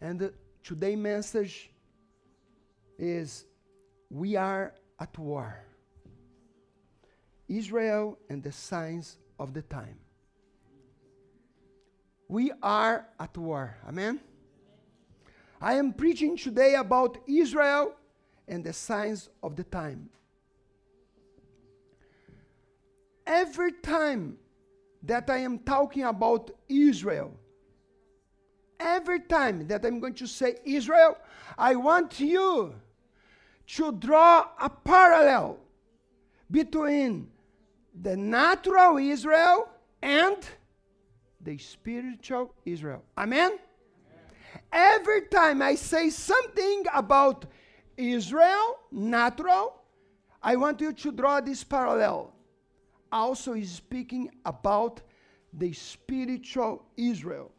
And the today message is we are at war. Israel and the signs of the time. We are at war. Amen. I am preaching today about Israel and the signs of the time. Every time that I am talking about Israel, every time that I'm going to say Israel, I want you to draw a parallel between the natural Israel and the spiritual Israel. Amen? Every time I say something about Israel, natural, I want you to draw this parallel. Also, is speaking about the spiritual Israel.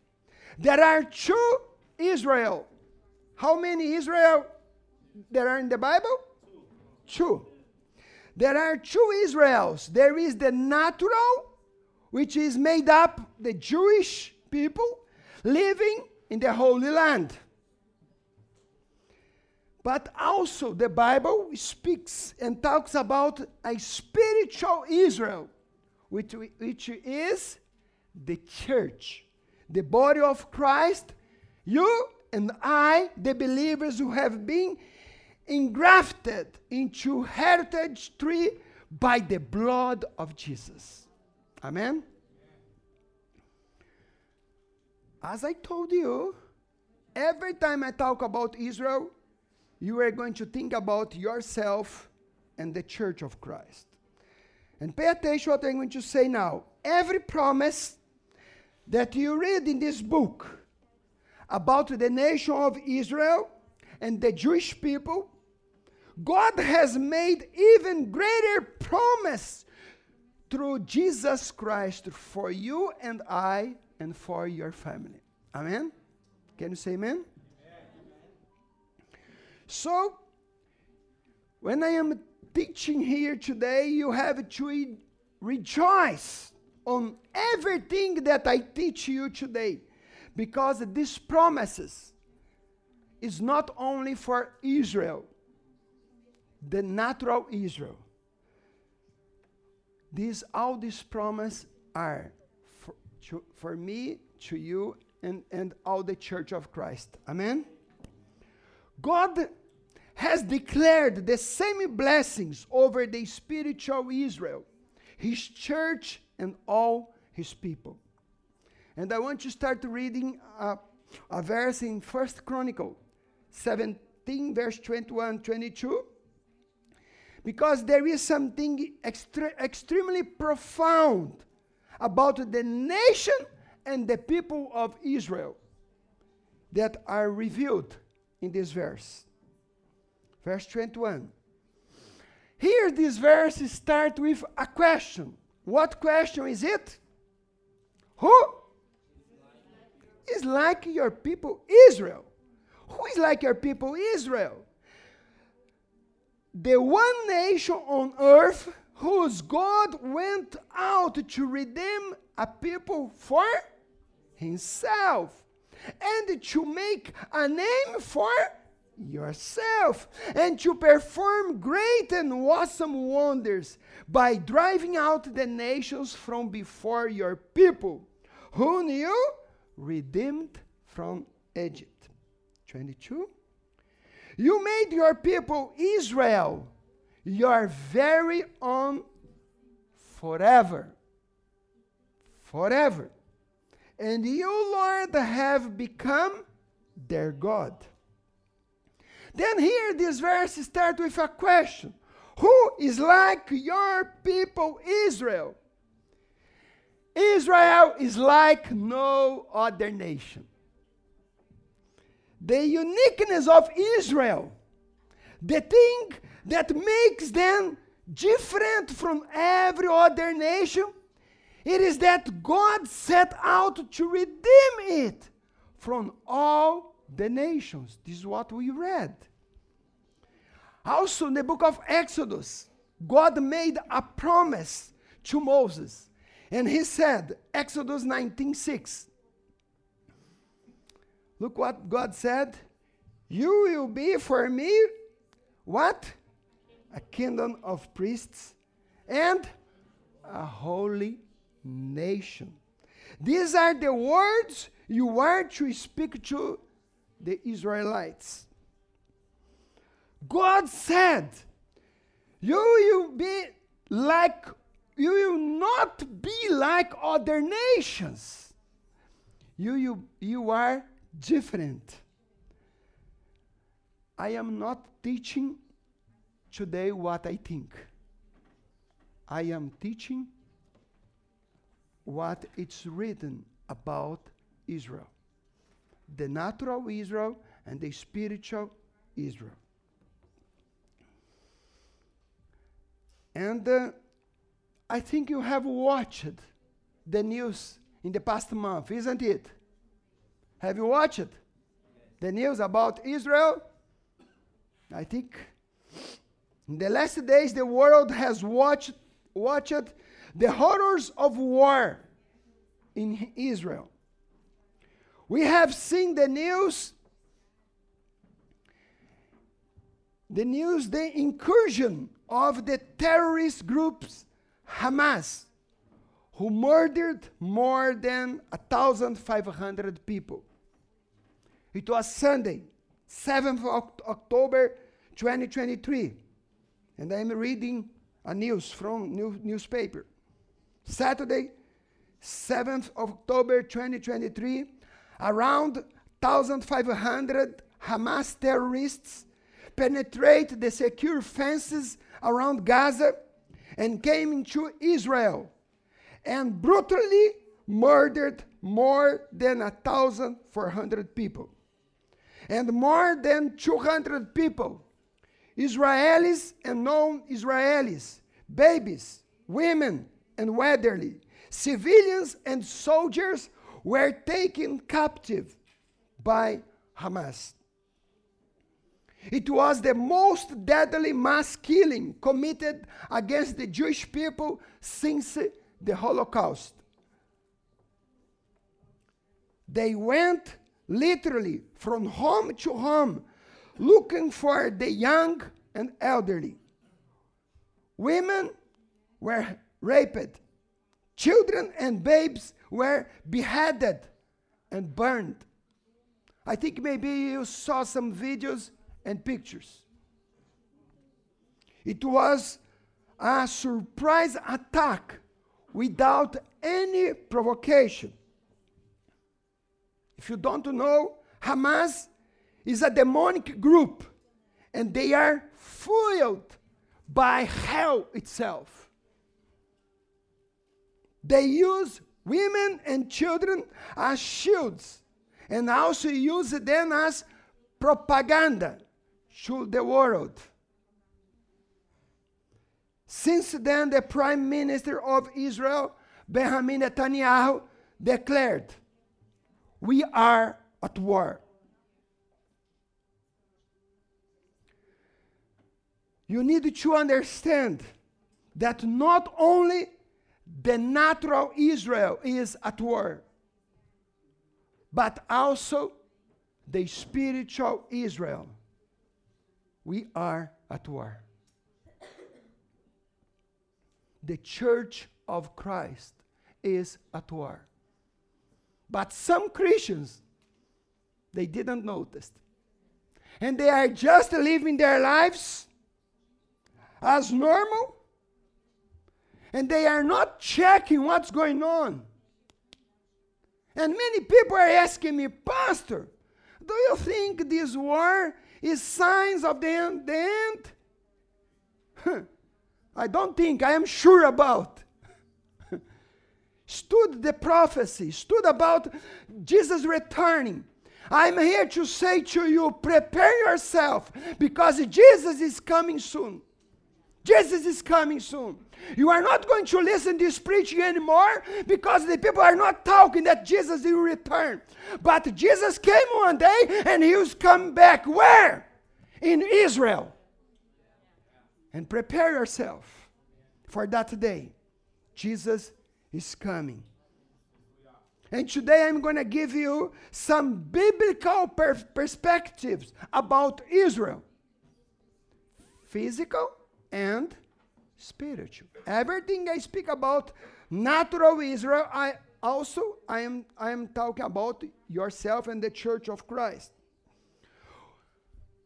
There are two Israel. How many Israel there are in the Bible? Two. There are two Israels. There is the natural, which is made up the Jewish people living in the Holy Land. But also, the Bible speaks and talks about a spiritual Israel, which, which is the church, the body of Christ. You and I, the believers who have been engrafted into heritage tree by the blood of Jesus. Amen. As I told you, every time I talk about Israel, you are going to think about yourself and the church of Christ. And pay attention what I'm going to say now. Every promise that you read in this book about the nation of Israel and the Jewish people, God has made even greater promise through Jesus Christ for you and I and for your family. Amen? Can you say amen? amen? So, when I am teaching here today, you have to rejoice on everything that I teach you today because these promises is not only for Israel, the natural Israel. These all these promises are to, for me, to you, and, and all the church of Christ. Amen? God has declared the same blessings over the spiritual Israel, his church, and all his people. And I want to start reading a, a verse in First Chronicle 17, verse 21 22 because there is something extre- extremely profound about the nation and the people of Israel that are revealed in this verse. Verse 21. Here, this verse starts with a question. What question is it? Who is like your people Israel? Who is like your people Israel? The one nation on earth whose God went out to redeem a people for himself and to make a name for yourself and to perform great and awesome wonders by driving out the nations from before your people, whom you redeemed from Egypt. 22. You made your people Israel your very own forever. Forever. And you, Lord, have become their God. Then here this verse starts with a question. Who is like your people Israel? Israel is like no other nation. The uniqueness of Israel, the thing that makes them different from every other nation, it is that God set out to redeem it from all the nations. This is what we read. Also, in the book of Exodus, God made a promise to Moses. And he said, Exodus 19:6, Look what God said. You will be for me what? A kingdom of priests and a holy nation. These are the words you are to speak to the Israelites. God said, You will be like, you will not be like other nations. You, you, you are different. I am not teaching today what I think. I am teaching what it's written about Israel the natural Israel and the spiritual Israel. And uh, I think you have watched the news in the past month, isn't it? Have you watched the news about Israel? I think in the last days the world has watched watched the horrors of war in Israel. We have seen the news the news the incursion of the terrorist groups Hamas who murdered more than 1500 people. It was Sunday, 7th of October 2023. And I'm reading a news from new newspaper. Saturday, 7th of October 2023, around 1,500 Hamas terrorists penetrated the secure fences around Gaza and came into Israel and brutally murdered more than 1,400 people. And more than 200 people, Israelis and non Israelis, babies, women, and elderly, civilians and soldiers were taken captive by Hamas. It was the most deadly mass killing committed against the Jewish people since the Holocaust. They went literally from home to home looking for the young and elderly. Women were raped, children and babes were beheaded and burned. I think maybe you saw some videos and pictures. It was a surprise attack without any provocation. If you don't know, Hamas is a demonic group and they are fueled by hell itself. They use women and children as shields and also use them as propaganda to the world. Since then, the Prime Minister of Israel, Benjamin Netanyahu, declared, We are at war. You need to understand that not only the natural Israel is at war, but also the spiritual Israel we are at war. The church of Christ is at war. But some Christians, they didn't notice. And they are just living their lives as normal. And they are not checking what's going on. And many people are asking me, Pastor, do you think this war is signs of the end. The end. I don't think, I am sure about. stood the prophecy, stood about Jesus returning. I'm here to say to you, prepare yourself because Jesus is coming soon. Jesus is coming soon. You are not going to listen to this preaching anymore because the people are not talking that Jesus will return. But Jesus came one day and he was coming back. Where? In Israel. And prepare yourself for that day. Jesus is coming. And today I'm going to give you some biblical per- perspectives about Israel physical and spiritual. Everything I speak about natural Israel, I also I am I am talking about yourself and the church of Christ.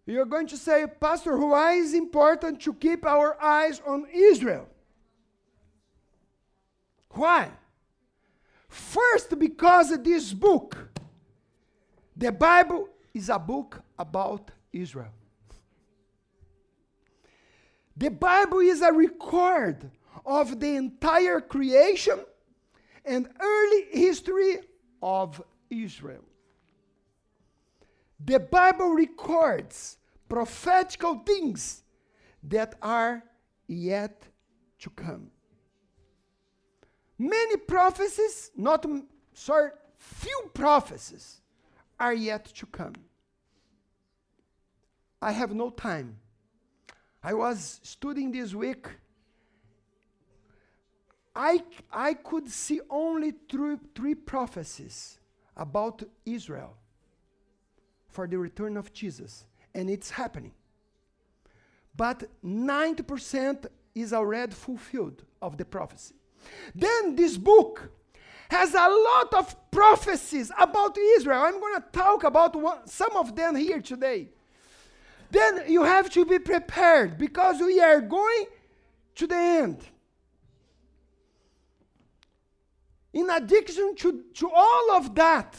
You're going to say, Pastor, why is important to keep our eyes on Israel? Why? First, because this book, the Bible, is a book about Israel. The Bible is a record of the entire creation and early history of Israel. The Bible records prophetical things that are yet to come. Many prophecies, not sorry, few prophecies are yet to come. I have no time. I was studying this week. I, I could see only three, three prophecies about Israel for the return of Jesus, and it's happening. But 90% is already fulfilled of the prophecy. Then this book has a lot of prophecies about Israel. I'm going to talk about one, some of them here today. Then you have to be prepared because we are going to the end. In addition to, to all of that,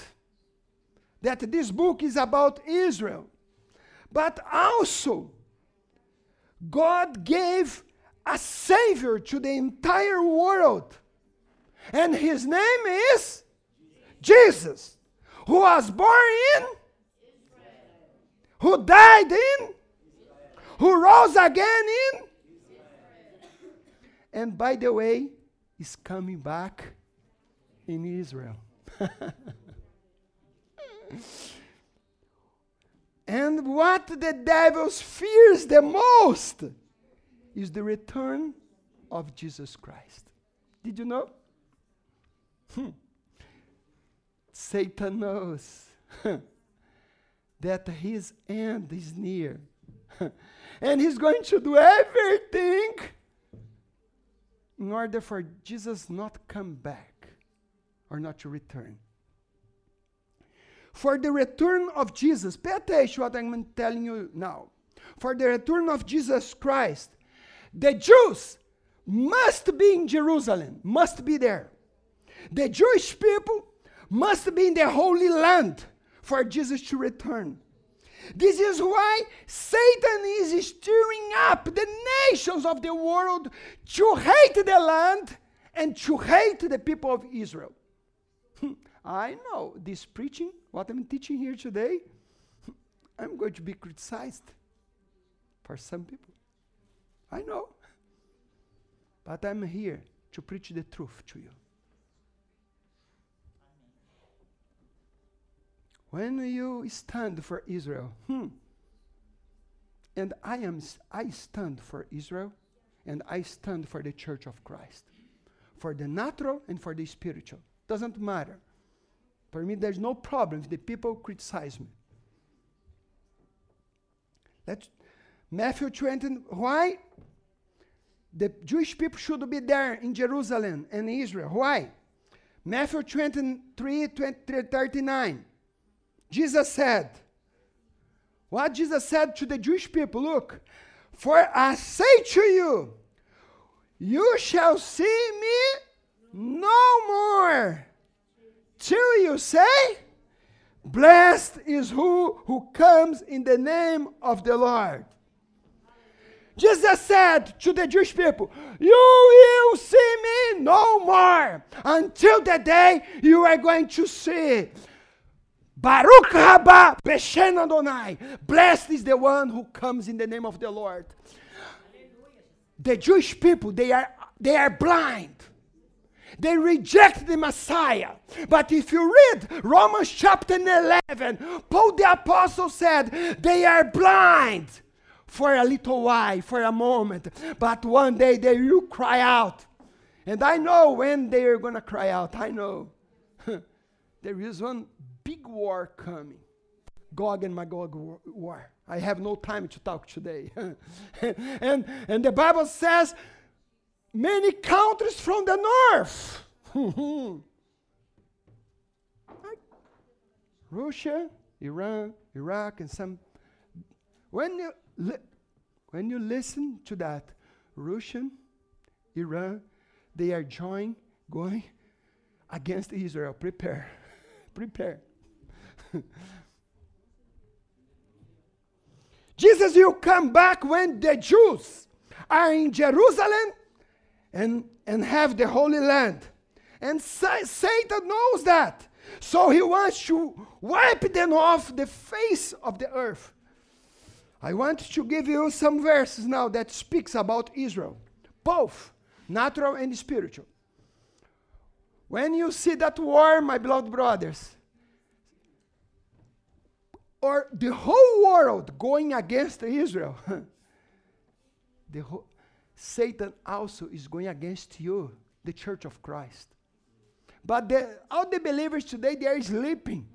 that this book is about Israel, but also God gave a Savior to the entire world. And his name is Jesus, who was born in, who died in, who rose again in, and by the way, is coming back in Israel. and what the devil fears the most is the return of Jesus Christ. Did you know? Hmm. Satan knows that his end is near. and he's going to do everything in order for Jesus not to come back or not to return. For the return of Jesus, pay attention what I'm telling you now. For the return of Jesus Christ, the Jews must be in Jerusalem, must be there. The Jewish people must be in the Holy Land for Jesus to return. This is why Satan is stirring up the nations of the world to hate the land and to hate the people of Israel. I know this preaching, what I'm teaching here today, I'm going to be criticized for some people. I know. But I'm here to preach the truth to you. When you stand for Israel, hmm, and I am I stand for Israel and I stand for the church of Christ. For the natural and for the spiritual. Doesn't matter. For me, there's no problem if the people criticize me. Let's Matthew 20. Why? The Jewish people should be there in Jerusalem and Israel. Why? Matthew 23, 20, 39. Jesus said, what Jesus said to the Jewish people look, for I say to you, you shall see me no more till you say, Blessed is who who comes in the name of the Lord. Jesus said to the Jewish people, You will see me no more until the day you are going to see Baruch haba Beshem Adonai. Blessed is the one who comes in the name of the Lord. The Jewish people, they are, they are blind. They reject the Messiah. But if you read Romans chapter 11, Paul the Apostle said, They are blind for a little while, for a moment, but one day they will cry out. And I know when they are going to cry out. I know. there is one big war coming. Gog and Magog war. I have no time to talk today. and, and the Bible says many countries from the north. Russia, Iran, Iraq, and some. When you, li- when you listen to that, Russian, Iran, they are joining, going against Israel. Prepare. Prepare. Jesus will come back when the Jews are in Jerusalem and, and have the Holy Land. And sa- Satan knows that. So he wants to wipe them off the face of the earth. I want to give you some verses now that speaks about Israel, both natural and spiritual. When you see that war, my beloved brothers, or the whole world going against Israel, the whole, Satan also is going against you, the church of Christ. But the, all the believers today, they are sleeping.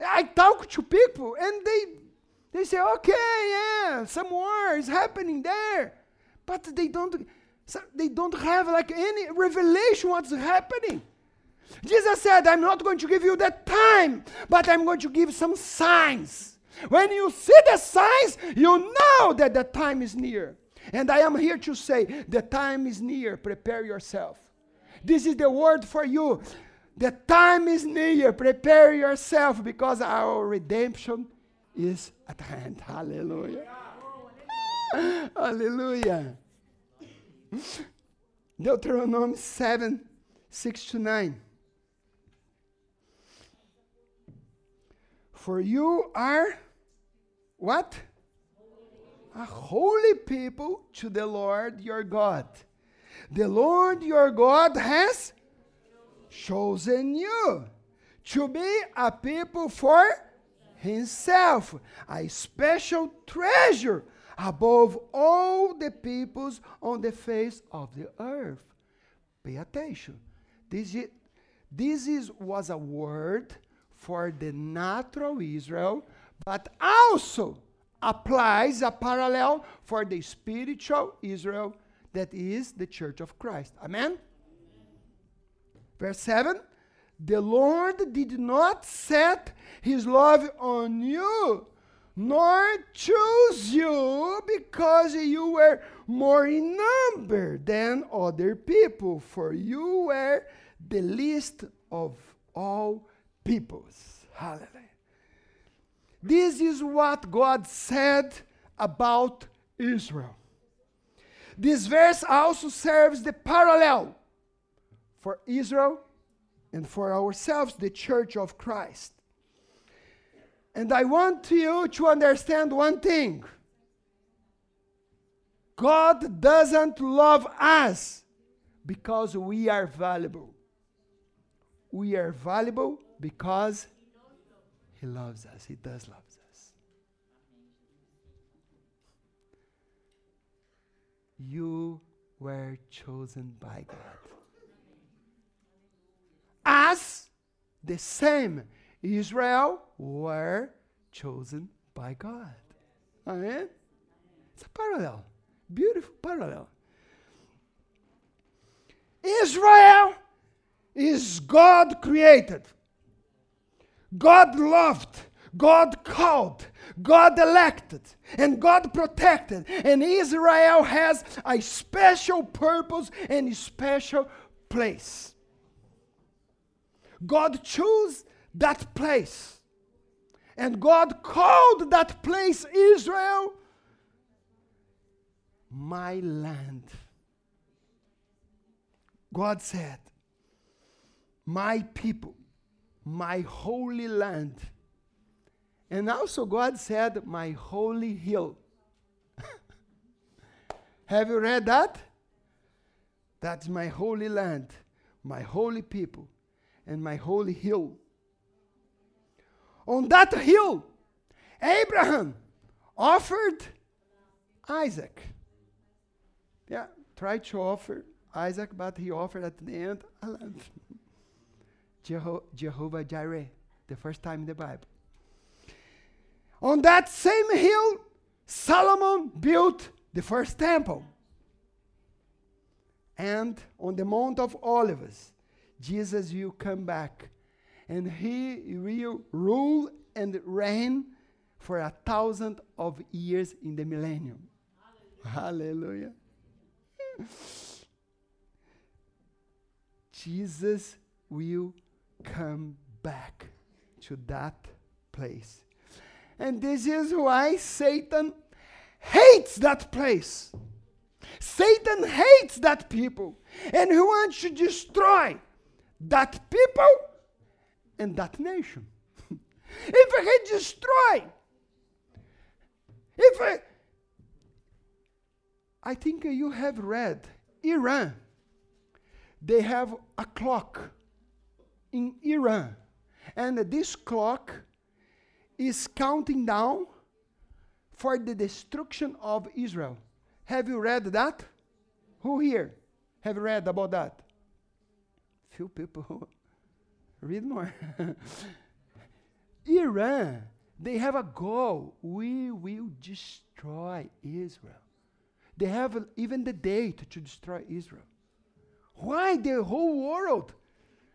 I talk to people and they, they say, okay, yeah, some war is happening there. But they don't, they don't have like any revelation what's happening. Jesus said, I'm not going to give you that time, but I'm going to give some signs. When you see the signs, you know that the time is near. And I am here to say, the time is near. Prepare yourself. This is the word for you. The time is near. Prepare yourself because our redemption is at hand. Hallelujah. Hallelujah. Deuteronomy 7 6 to 9. For you are what? A holy people to the Lord your God. The Lord your God has chosen you to be a people for himself, a special treasure above all the peoples on the face of the earth. Pay attention. This, is, this is, was a word for the natural Israel, but also applies a parallel for the spiritual Israel that is the church of Christ. Amen? Verse 7 The Lord did not set his love on you, nor choose you because you were more in number than other people, for you were the least of all peoples. Hallelujah. This is what God said about Israel. This verse also serves the parallel for Israel and for ourselves, the church of Christ. And I want you to understand one thing God doesn't love us because we are valuable. We are valuable because He loves us. He does love us. You were chosen by God. As the same Israel were chosen by God. Amen? It's a parallel. Beautiful parallel. Israel is God created. God loved, God called, God elected, and God protected. And Israel has a special purpose and a special place. God chose that place. And God called that place Israel my land. God said, My people, my holy land. And also, God said, My holy hill. Have you read that? That's my holy land, my holy people, and my holy hill. On that hill, Abraham offered Isaac. Yeah, tried to offer Isaac, but he offered at the end a lamb. Jeho- Jehovah Jireh, the first time in the Bible. On that same hill, Solomon built the first temple. And on the Mount of Olives, Jesus will come back and he will rule and reign for a thousand of years in the millennium. Hallelujah. Jesus will come back to that place. And this is why Satan hates that place. Satan hates that people. And he wants to destroy that people and that nation. if he destroy, if I, I think you have read Iran, they have a clock in Iran, and this clock is counting down for the destruction of Israel. Have you read that? Who here have read about that? Few people. Read more. Iran, they have a goal. We will destroy Israel. They have even the date to destroy Israel. Why the whole world?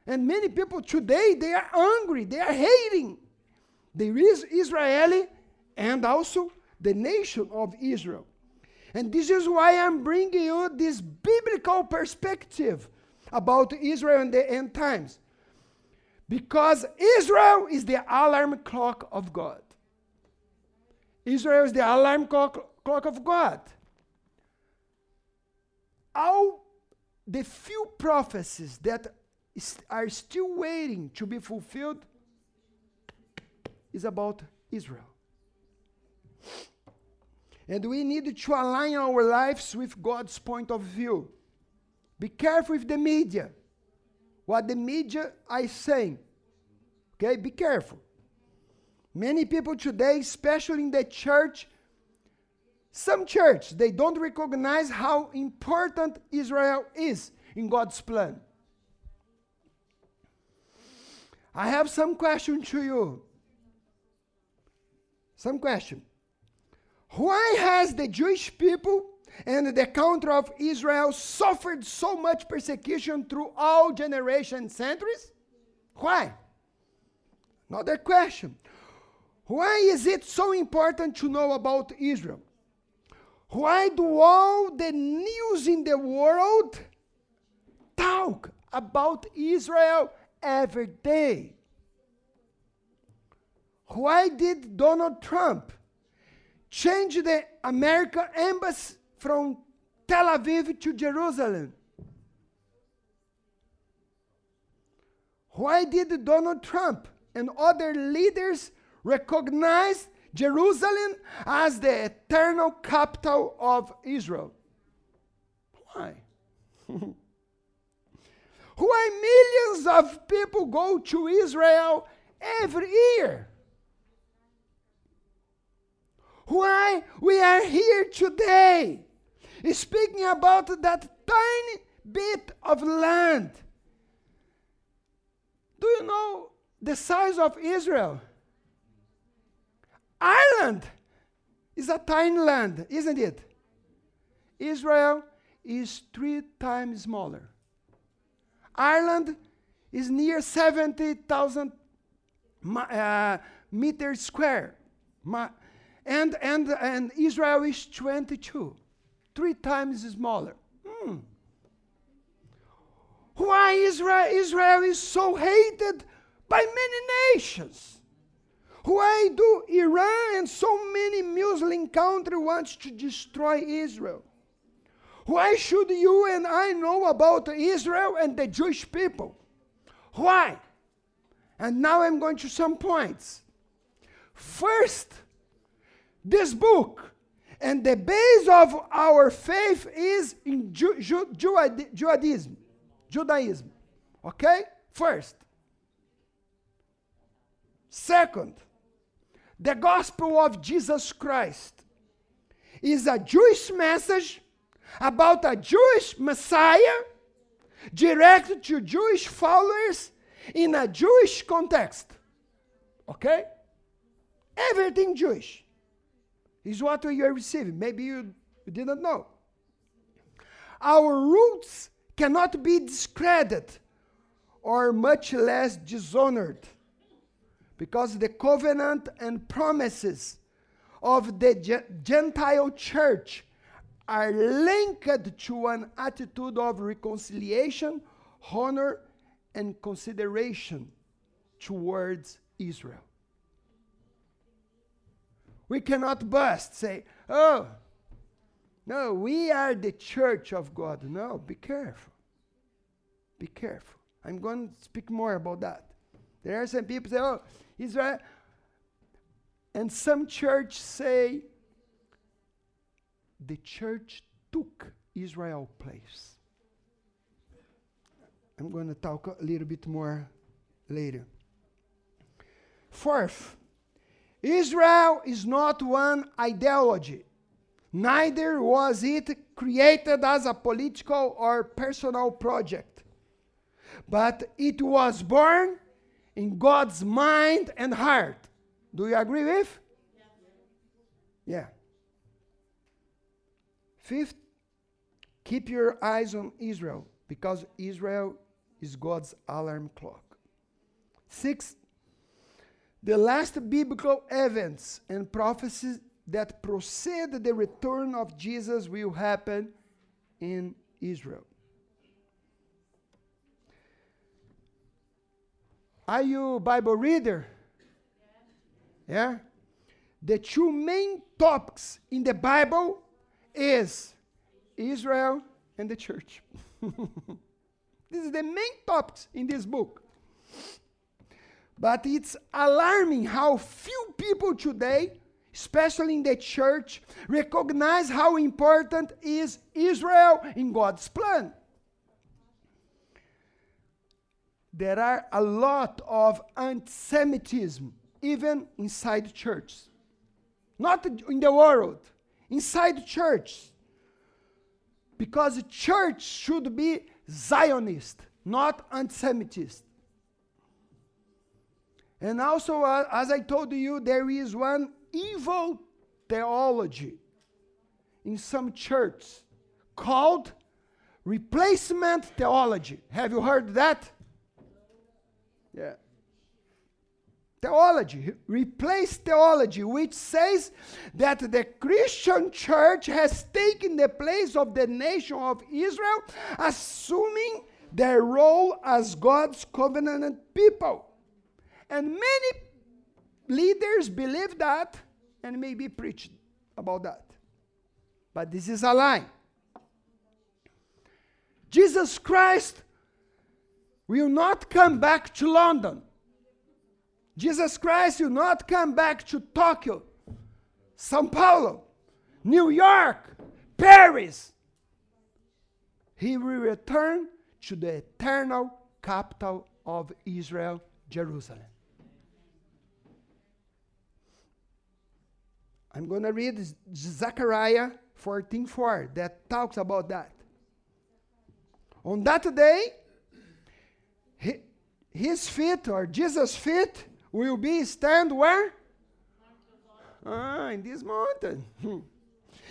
And many people today, they are angry, they are hating. Is Israeli and also the nation of Israel. And this is why I'm bringing you this biblical perspective about Israel and the end times. Because Israel is the alarm clock of God. Israel is the alarm clock, clock of God. All the few prophecies that are still waiting to be fulfilled is about Israel. And we need to align our lives with God's point of view. Be careful with the media. What the media is saying. Okay, be careful. Many people today, especially in the church, some church, they don't recognize how important Israel is in God's plan. I have some question to you. Some question. Why has the Jewish people and the country of Israel suffered so much persecution through all generations centuries? Why? Another question. Why is it so important to know about Israel? Why do all the news in the world talk about Israel every day? Why did Donald Trump change the American embassy from Tel Aviv to Jerusalem? Why did Donald Trump and other leaders recognize Jerusalem as the eternal capital of Israel? Why? Why millions of people go to Israel every year? Why we are here today speaking about that tiny bit of land. Do you know the size of Israel? Ireland is a tiny land, isn't it? Israel is three times smaller. Ireland is near 70,000 uh, meters square. And, and, and Israel is 22, three times smaller. Hmm. Why Israel, Israel is so hated by many nations? Why do Iran and so many Muslim countries want to destroy Israel? Why should you and I know about Israel and the Jewish people? Why? And now I'm going to some points. First, this book and the base of our faith is in Ju- Ju- Judaism. Judaism. Okay? First. Second, the gospel of Jesus Christ is a Jewish message about a Jewish Messiah directed to Jewish followers in a Jewish context. Okay? Everything Jewish is what you are receiving. Maybe you, didn't know. Our roots cannot be discredited or much less dishonored because the covenant and promises of the Gentile church are linked to an attitude of reconciliation, honor, and consideration towards Israel. We cannot bust, say, oh, no, we are the church of God. No, be careful. Be careful. I'm going to speak more about that. There are some people say, oh, Israel. And some church say, the church took Israel place. I'm going to talk a little bit more later. Fourth, Israel is not one ideology. Neither was it created as a political or personal project. But it was born in God's mind and heart. Do you agree with? Yeah. Fifth, keep your eyes on Israel because Israel is God's alarm clock. Sixth, the last biblical events and prophecies that precede the return of Jesus will happen in Israel. Are you Bible reader? Yeah? The two main topics in the Bible is Israel and the church. this is the main topics in this book. But it's alarming how few people today, especially in the church, recognize how important is Israel in God's plan. There are a lot of anti-Semitism even inside churches. Not in the world, inside the church. Because the church should be Zionist, not anti-Semitist. And also, uh, as I told you, there is one evil theology in some churches called replacement theology. Have you heard that? Yeah theology, replace theology, which says that the Christian church has taken the place of the nation of Israel, assuming their role as God's covenant people. And many leaders believe that and maybe preach about that. But this is a lie. Jesus Christ will not come back to London. Jesus Christ will not come back to Tokyo, Sao Paulo, New York, Paris. He will return to the eternal capital of Israel, Jerusalem. I'm going to read Zechariah 14:4 that talks about that. On that day, his feet or Jesus' feet will be stand where? Ah, in this mountain.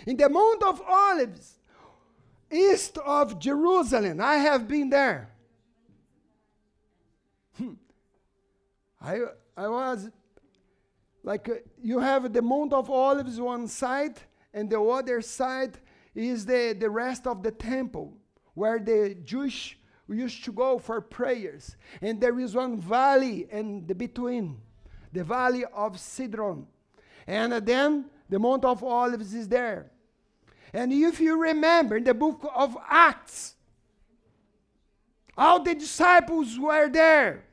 in the Mount of Olives, east of Jerusalem. I have been there. I, I was like, uh, you have the Mount of Olives one side, and the other side is the, the rest of the temple, where the Jewish we used to go for prayers. And there is one valley in the between, the valley of Cedron. And then the Mount of Olives is there. And if you remember in the book of Acts, all the disciples were there.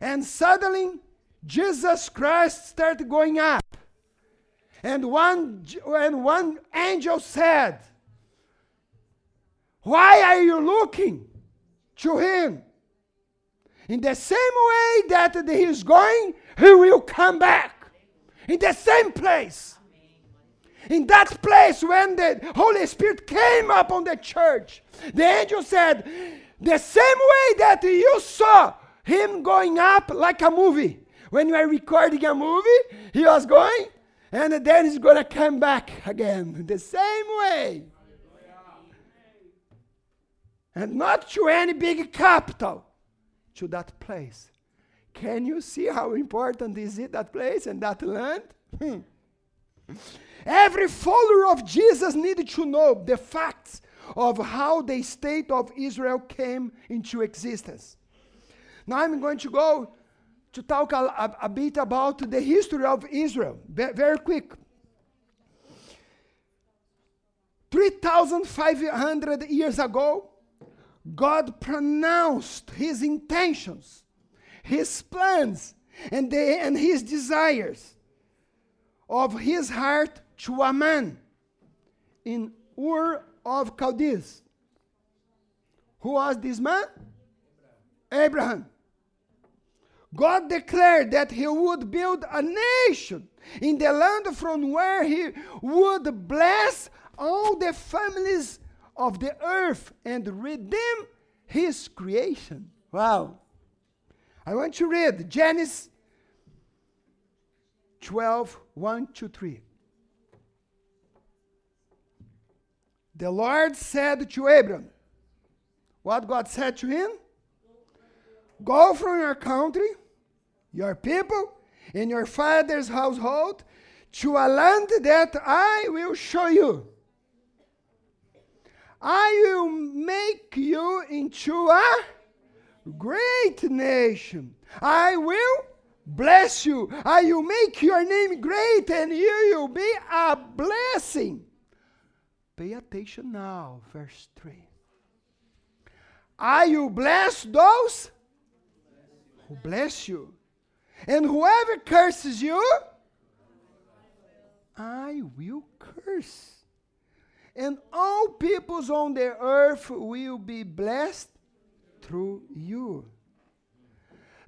And suddenly, Jesus Christ started going up. And one, and one angel said, Why are you looking? To him. In the same way that he is going, he will come back. In the same place. In that place, when the Holy Spirit came upon the church, the angel said, The same way that you saw him going up like a movie. When you are recording a movie, he was going, and then he's going to come back again the same way. And not to any big capital, to that place. Can you see how important is it, that place and that land? Hmm. Every follower of Jesus needed to know the facts of how the state of Israel came into existence. Now I'm going to go to talk a, a, a bit about the history of Israel, very quick. 3,500 years ago, God pronounced his intentions, his plans, and, and his desires of his heart to a man in Ur of Chaldees. Who was this man? Abraham. God declared that he would build a nation in the land from where he would bless all the families of the earth and redeem his creation. Wow. I want you to read Genesis 12 1 to 3. The Lord said to Abram, What God said to him? Go from your country, your people, and your father's household to a land that I will show you. I will make you into a great nation. I will bless you. I will make your name great, and you will be a blessing. Pay attention now, verse 3. I will bless those who bless you. And whoever curses you, I will curse. And all peoples on the earth will be blessed through you.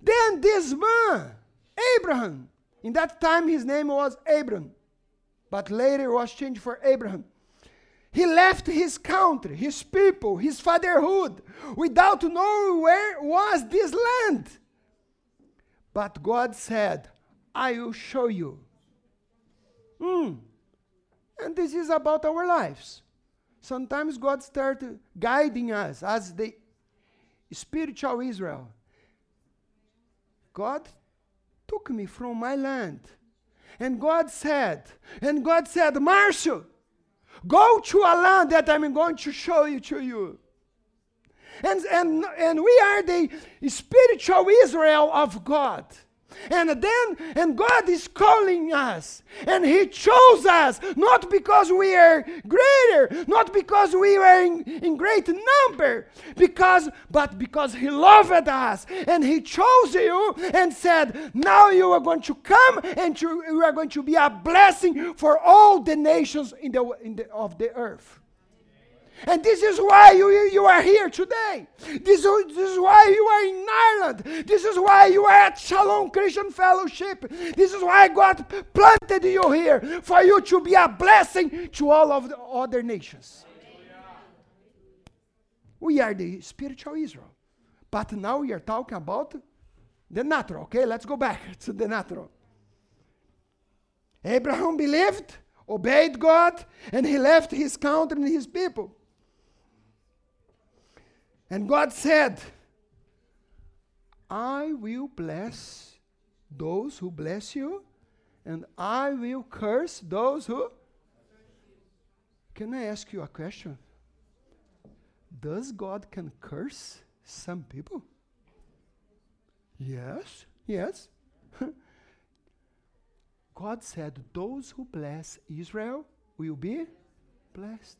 Then this man, Abraham, in that time his name was Abram, but later was changed for Abraham. He left his country, his people, his fatherhood, without knowing where was this land. But God said, I will show you. Mm. And this is about our lives. Sometimes God starts guiding us as the spiritual Israel. God took me from my land. And God said, and God said, Marcio, go to a land that I'm going to show you to you. And, and, and we are the spiritual Israel of God. And then, and God is calling us, and He chose us, not because we are greater, not because we were in, in great number, because, but because He loved us, and He chose you and said, Now you are going to come, and you, you are going to be a blessing for all the nations in the, in the, of the earth. And this is why you, you are here today. This, this is why you are in Ireland. This is why you are at Shalom Christian Fellowship. This is why God planted you here for you to be a blessing to all of the other nations. We are the spiritual Israel. But now we are talking about the natural. Okay, let's go back to the natural. Abraham believed, obeyed God, and he left his country and his people. And God said, I will bless those who bless you, and I will curse those who. Can I ask you a question? Does God can curse some people? Yes, yes. God said, Those who bless Israel will be blessed.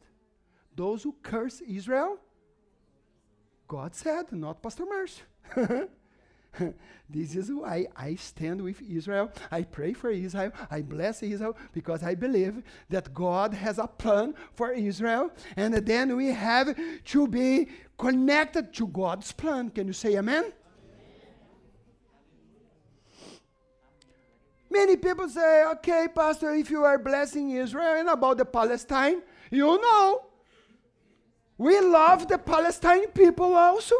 Those who curse Israel God said, not Pastor Marcio. this is why I stand with Israel. I pray for Israel. I bless Israel because I believe that God has a plan for Israel. And then we have to be connected to God's plan. Can you say amen? Many people say, okay, Pastor, if you are blessing Israel and about the Palestine, you know we love the Palestine people also.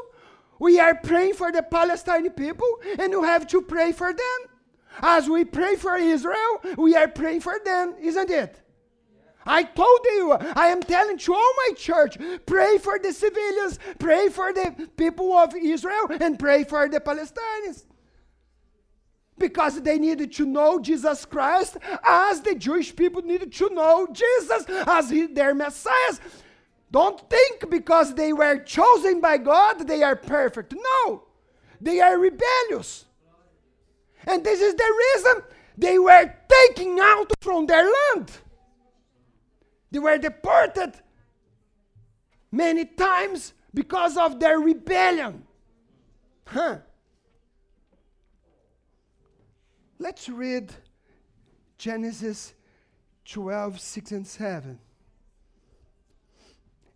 We are praying for the Palestinian people, and you have to pray for them. As we pray for Israel, we are praying for them, isn't it? I told you, I am telling to all my church, pray for the civilians, pray for the people of Israel, and pray for the Palestinians. Because they needed to know Jesus Christ as the Jewish people needed to know Jesus as he, their Messiah. Don't think because they were chosen by God, they are perfect. No, they are rebellious. And this is the reason they were taken out from their land. They were deported many times because of their rebellion. Huh. Let's read Genesis 12, 6 and 7.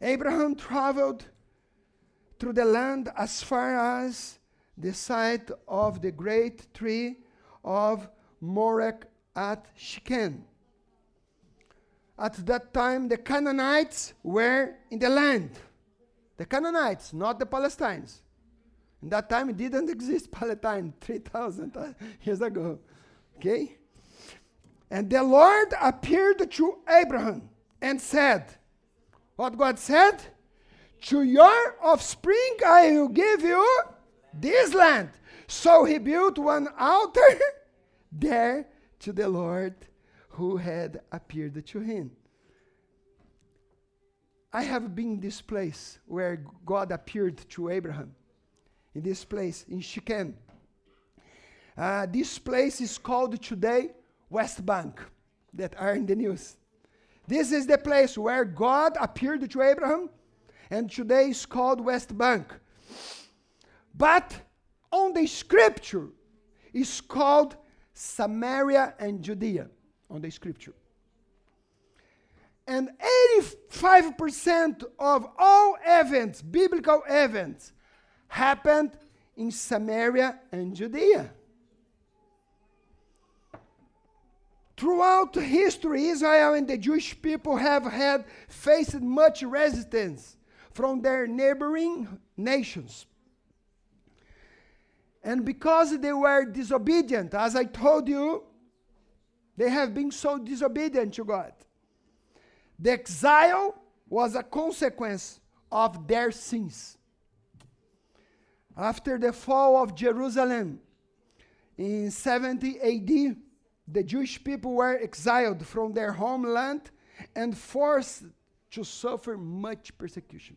Abraham traveled through the land as far as the site of the great tree of Moreh at Shechem. At that time, the Canaanites were in the land. The Canaanites, not the Palestinians. In that time, it didn't exist Palestine 3,000 uh, years ago. Okay? And the Lord appeared to Abraham and said, What God said? To your offspring I will give you this land. So he built one altar there to the Lord who had appeared to him. I have been this place where God appeared to Abraham, in this place, in Shechem. Uh, this place is called today West Bank, that are in the news. This is the place where God appeared to Abraham, and today is called West Bank. But on the scripture, is called Samaria and Judea on the scripture. And 85% of all events, biblical events, happened in Samaria and Judea. Throughout history, Israel and the Jewish people have had faced much resistance from their neighboring nations. And because they were disobedient, as I told you, they have been so disobedient to God. The exile was a consequence of their sins. After the fall of Jerusalem in 70 AD, the Jewish people were exiled from their homeland and forced to suffer much persecution.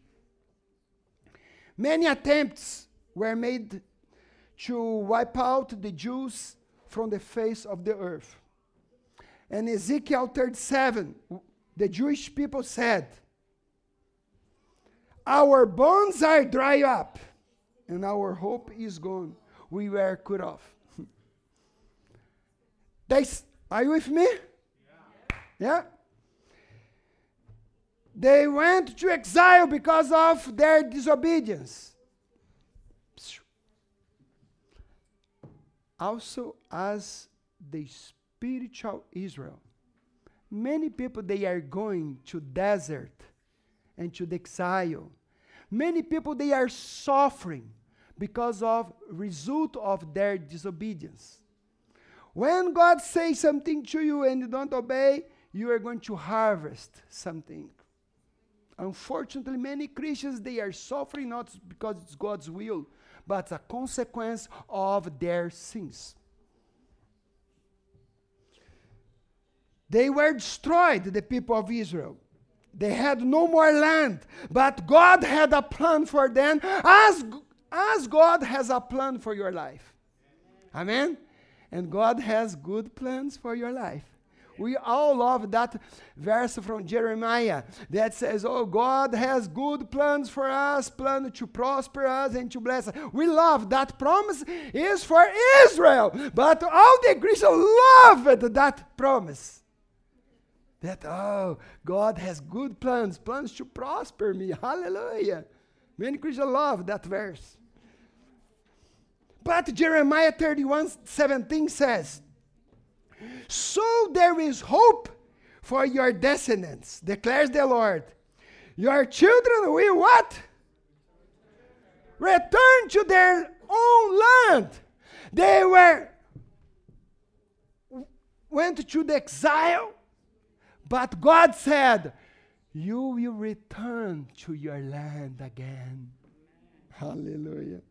Many attempts were made to wipe out the Jews from the face of the earth. And Ezekiel 37, the Jewish people said, Our bones are dry up, and our hope is gone. We were cut off. They, are you with me? Yeah. yeah? They went to exile because of their disobedience. Also, as the spiritual Israel. Many people they are going to desert and to the exile. Many people they are suffering because of result of their disobedience. When God says something to you and you don't obey, you are going to harvest something. Unfortunately, many Christians they are suffering not because it's God's will, but a consequence of their sins. They were destroyed, the people of Israel. They had no more land, but God had a plan for them, as, as God has a plan for your life. Amen? And God has good plans for your life. We all love that verse from Jeremiah that says, Oh, God has good plans for us, plan to prosper us and to bless us. We love that promise is for Israel, but all the Christians loved that promise. That, oh, God has good plans, plans to prosper me. Hallelujah. Many Christians love that verse. But Jeremiah 31 17 says, So there is hope for your descendants, declares the Lord. Your children will what? return to their own land. They were went to the exile, but God said, You will return to your land again. Hallelujah.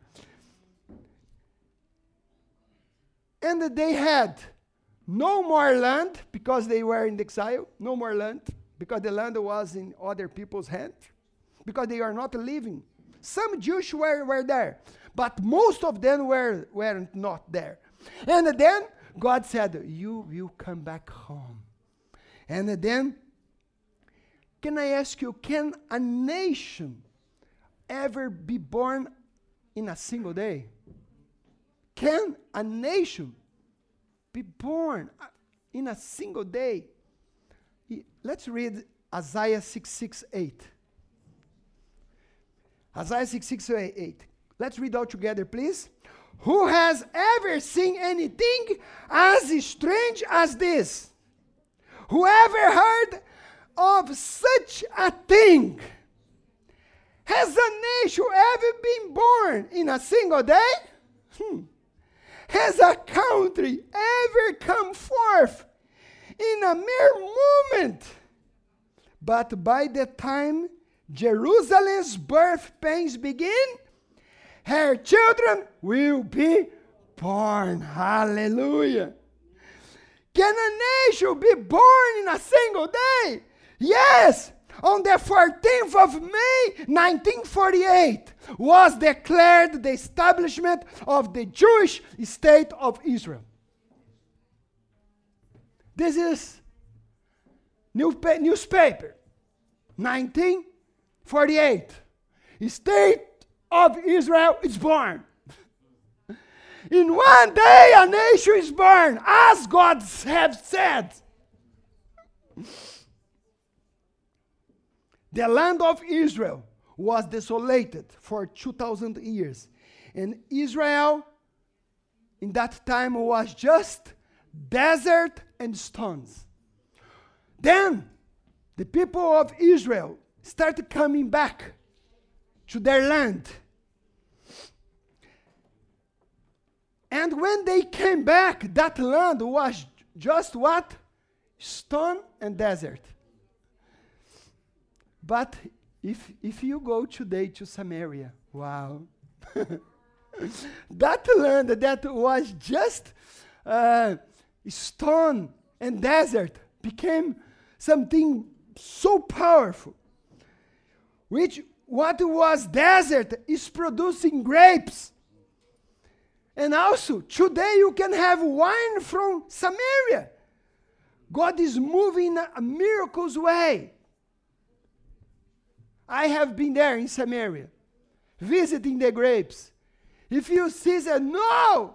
And they had no more land because they were in exile, no more land because the land was in other people's hand, because they are not living. Some Jews were, were there, but most of them were, were not there. And then God said, You will come back home. And then, can I ask you, can a nation ever be born in a single day? Can a nation be born uh, in a single day? Let's read Isaiah 6 6 8. Isaiah 6 6 8. Let's read all together, please. Who has ever seen anything as strange as this? Whoever heard of such a thing? Has a nation ever been born in a single day? Hmm. Has a country ever come forth in a mere moment? But by the time Jerusalem's birth pains begin, her children will be born. Hallelujah. Can a nation be born in a single day? Yes. On the 14th of May 1948 was declared the establishment of the Jewish state of Israel. This is newspaper 1948. State of Israel is born. In one day, a nation is born, as God has said. The land of Israel was desolated for 2,000 years. And Israel, in that time, was just desert and stones. Then, the people of Israel started coming back to their land. And when they came back, that land was just what? Stone and desert. But if, if you go today to Samaria, wow. that land that was just uh, stone and desert became something so powerful, which what was desert is producing grapes. And also, today you can have wine from Samaria. God is moving a miracles way. I have been there in Samaria, visiting the grapes. If you see that, no!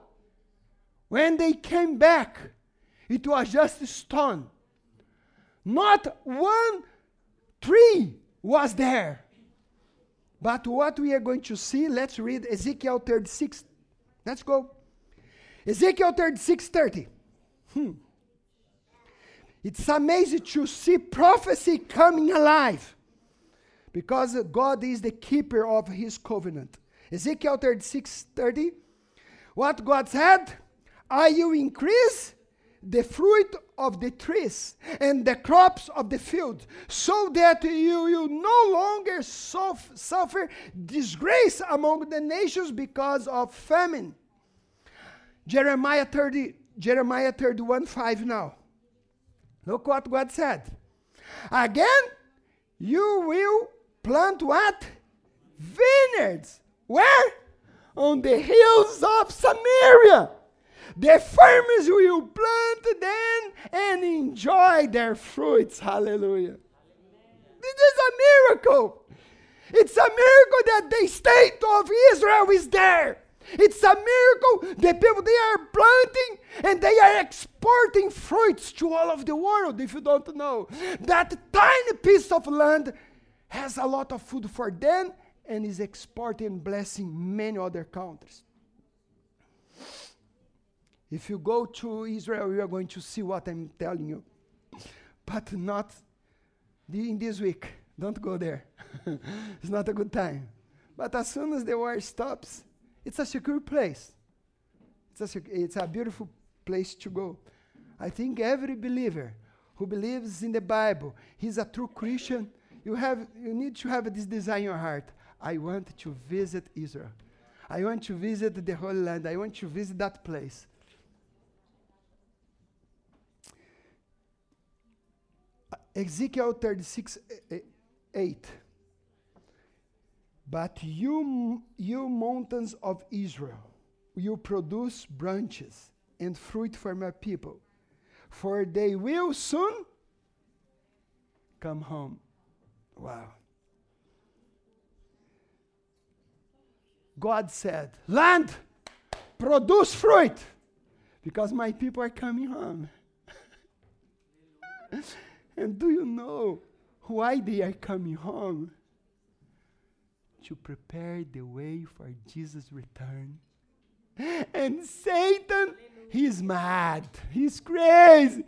When they came back, it was just stone. Not one tree was there. But what we are going to see, let's read Ezekiel 36. Let's go. Ezekiel 36 30. Hmm. It's amazing to see prophecy coming alive because God is the keeper of his covenant. Ezekiel 36 30. What God said, I will increase the fruit of the trees and the crops of the field, so that you will no longer suffer disgrace among the nations because of famine. Jeremiah 30, Jeremiah 31 5 now. Look what God said. Again, you will plant what? Vineyards. Where? On the hills of Samaria the farmers will plant them and enjoy their fruits. Hallelujah. This is a miracle. It's a miracle that the state of Israel is there. It's a miracle. The people they are planting and they are exporting fruits to all of the world. If you don't know, that tiny piece of land has a lot of food for them and is exporting blessing many other countries. If you go to Israel, you are going to see what I'm telling you. But not in this week. Don't go there. it's not a good time. But as soon as the war stops, it's a secure place. It's a, it's a beautiful place to go. I think every believer who believes in the Bible, he's a true Christian. You, have, you need to have this desire in your heart. I want to visit Israel. I want to visit the Holy Land. I want to visit that place. Ezekiel 36 eh, eh, 8. But you, you mountains of Israel, you produce branches and fruit for my people, for they will soon come home. Wow. God said, Land, produce fruit, because my people are coming home. and do you know why they are coming home? To prepare the way for Jesus' return. And Satan, he's mad. He's crazy.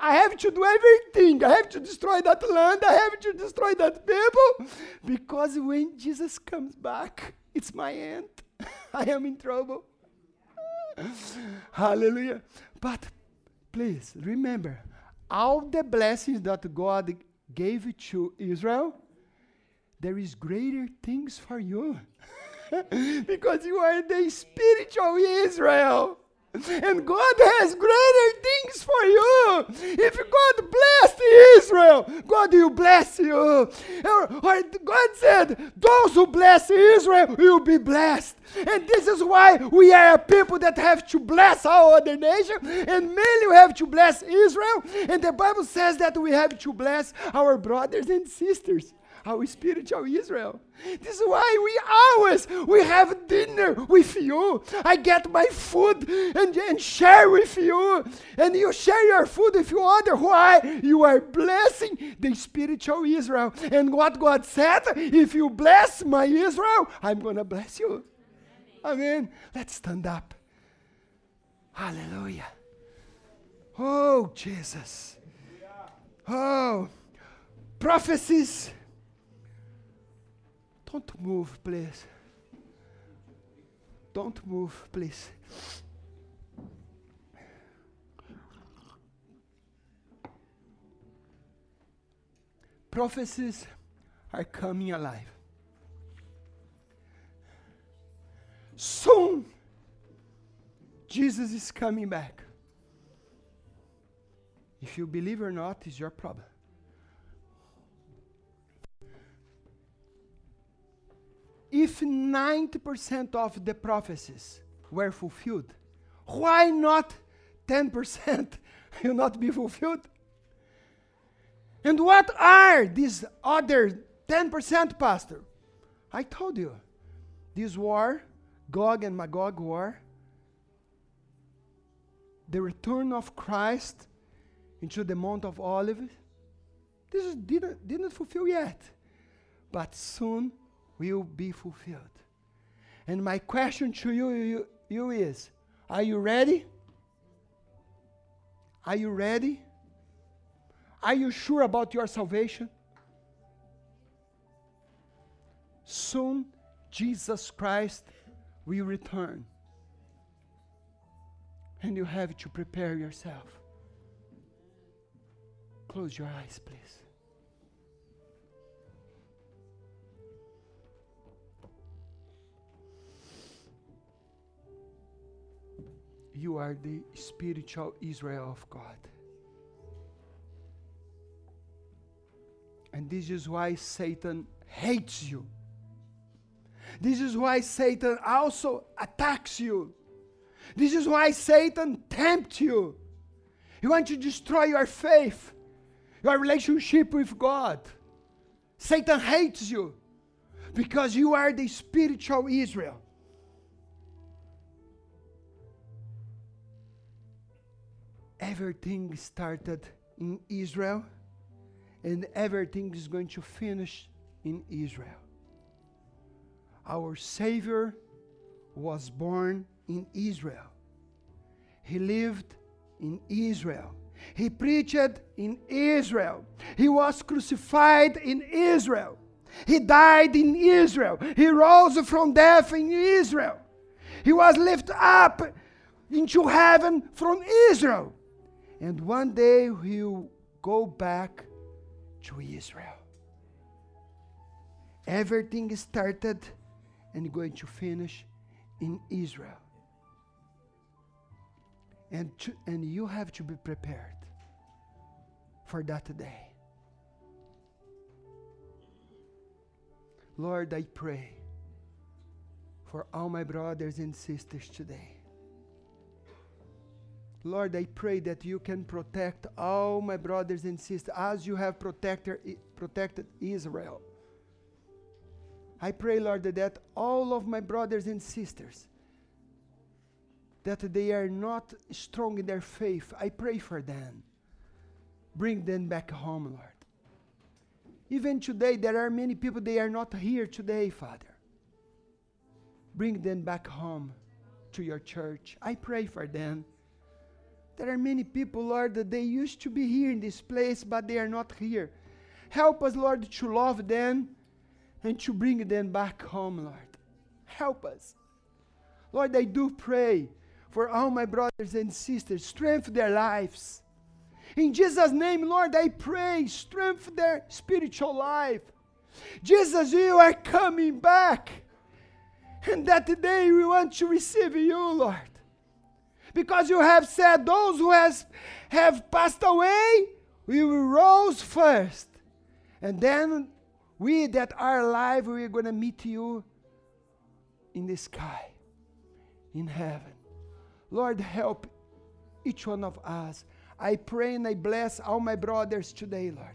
I have to do everything. I have to destroy that land. I have to destroy that people. Because when Jesus comes back, it's my end. I am in trouble. Hallelujah. But please remember all the blessings that God gave to Israel, there is greater things for you. because you are the spiritual Israel. And God has greater things for you. If God blessed Israel, God will bless you. Or, or God said, those who bless Israel will be blessed. And this is why we are a people that have to bless our other nation, and mainly we have to bless Israel. And the Bible says that we have to bless our brothers and sisters our spiritual Israel. This is why we always we have dinner with you. I get my food and, and share with you. And you share your food with you other. Why? You are blessing the spiritual Israel. And what God said, if you bless my Israel, I'm gonna bless you. Amen. Let's stand up. Hallelujah. Oh, Jesus. Oh, prophecies don't move, please. Don't move, please. Prophecies are coming alive. Soon, Jesus is coming back. If you believe or not, is your problem. If 90% of the prophecies were fulfilled, why not 10% will not be fulfilled? And what are these other 10%, Pastor? I told you, this war, Gog and Magog war, the return of Christ into the Mount of Olives, this didn't, didn't fulfill yet. But soon will be fulfilled. And my question to you, you, you is Are you ready? Are you ready? Are you sure about your salvation? Soon, Jesus Christ will return. And you have to prepare yourself. Close your eyes, please. You are the spiritual Israel of God. And this is why Satan hates you. This is why Satan also attacks you. This is why Satan tempts you. He wants to destroy your faith, your relationship with God. Satan hates you because you are the spiritual Israel. Everything started in Israel and everything is going to finish in Israel. Our Savior was born in Israel. He lived in Israel. He preached in Israel. He was crucified in Israel. He died in Israel. He rose from death in Israel. He was lifted up into heaven from Israel. And one day he'll go back to Israel. Everything started and going to finish in Israel. And, to, and you have to be prepared for that day. Lord, I pray for all my brothers and sisters today. Lord, I pray that you can protect all my brothers and sisters as you have protected, protected Israel. I pray, Lord, that all of my brothers and sisters that they are not strong in their faith, I pray for them. Bring them back home, Lord. Even today, there are many people, they are not here today, Father. Bring them back home to your church. I pray for them. There are many people, Lord, that they used to be here in this place, but they are not here. Help us, Lord, to love them and to bring them back home, Lord. Help us. Lord, I do pray for all my brothers and sisters, strengthen their lives. In Jesus' name, Lord, I pray, strengthen their spiritual life. Jesus, you are coming back. And that day we want to receive you, Lord. Because you have said those who has, have passed away, we will rise first. And then we that are alive, we are going to meet you in the sky, in heaven. Lord, help each one of us. I pray and I bless all my brothers today, Lord.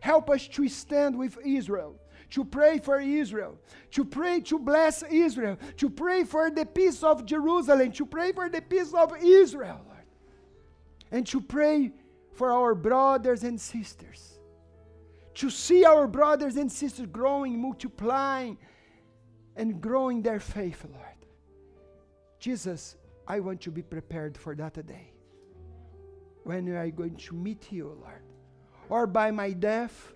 Help us to stand with Israel, to pray for Israel, to pray to bless Israel, to pray for the peace of Jerusalem, to pray for the peace of Israel, Lord. And to pray for our brothers and sisters to see our brothers and sisters growing, multiplying, and growing their faith, Lord. Jesus, I want to be prepared for that day when we are going to meet you, Lord, or by my death,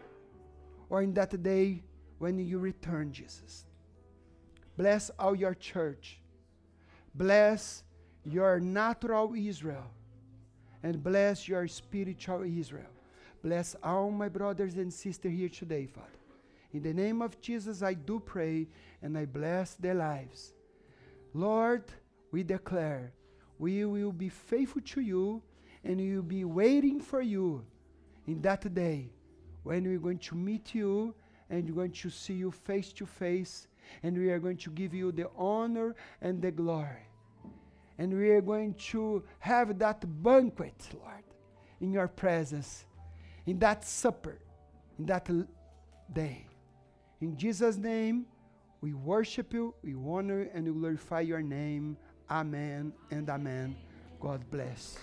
or in that day when you return, Jesus. Bless all your church. Bless your natural Israel. And bless your spiritual Israel. Bless all my brothers and sisters here today, Father. In the name of Jesus, I do pray and I bless their lives. Lord, we declare we will be faithful to you and we will be waiting for you in that day when we're going to meet you and we're going to see you face to face and we are going to give you the honor and the glory. And we are going to have that banquet, Lord, in your presence in that supper, in that l- day. In Jesus' name, we worship you, we honor, and we glorify your name. Amen and amen. God bless.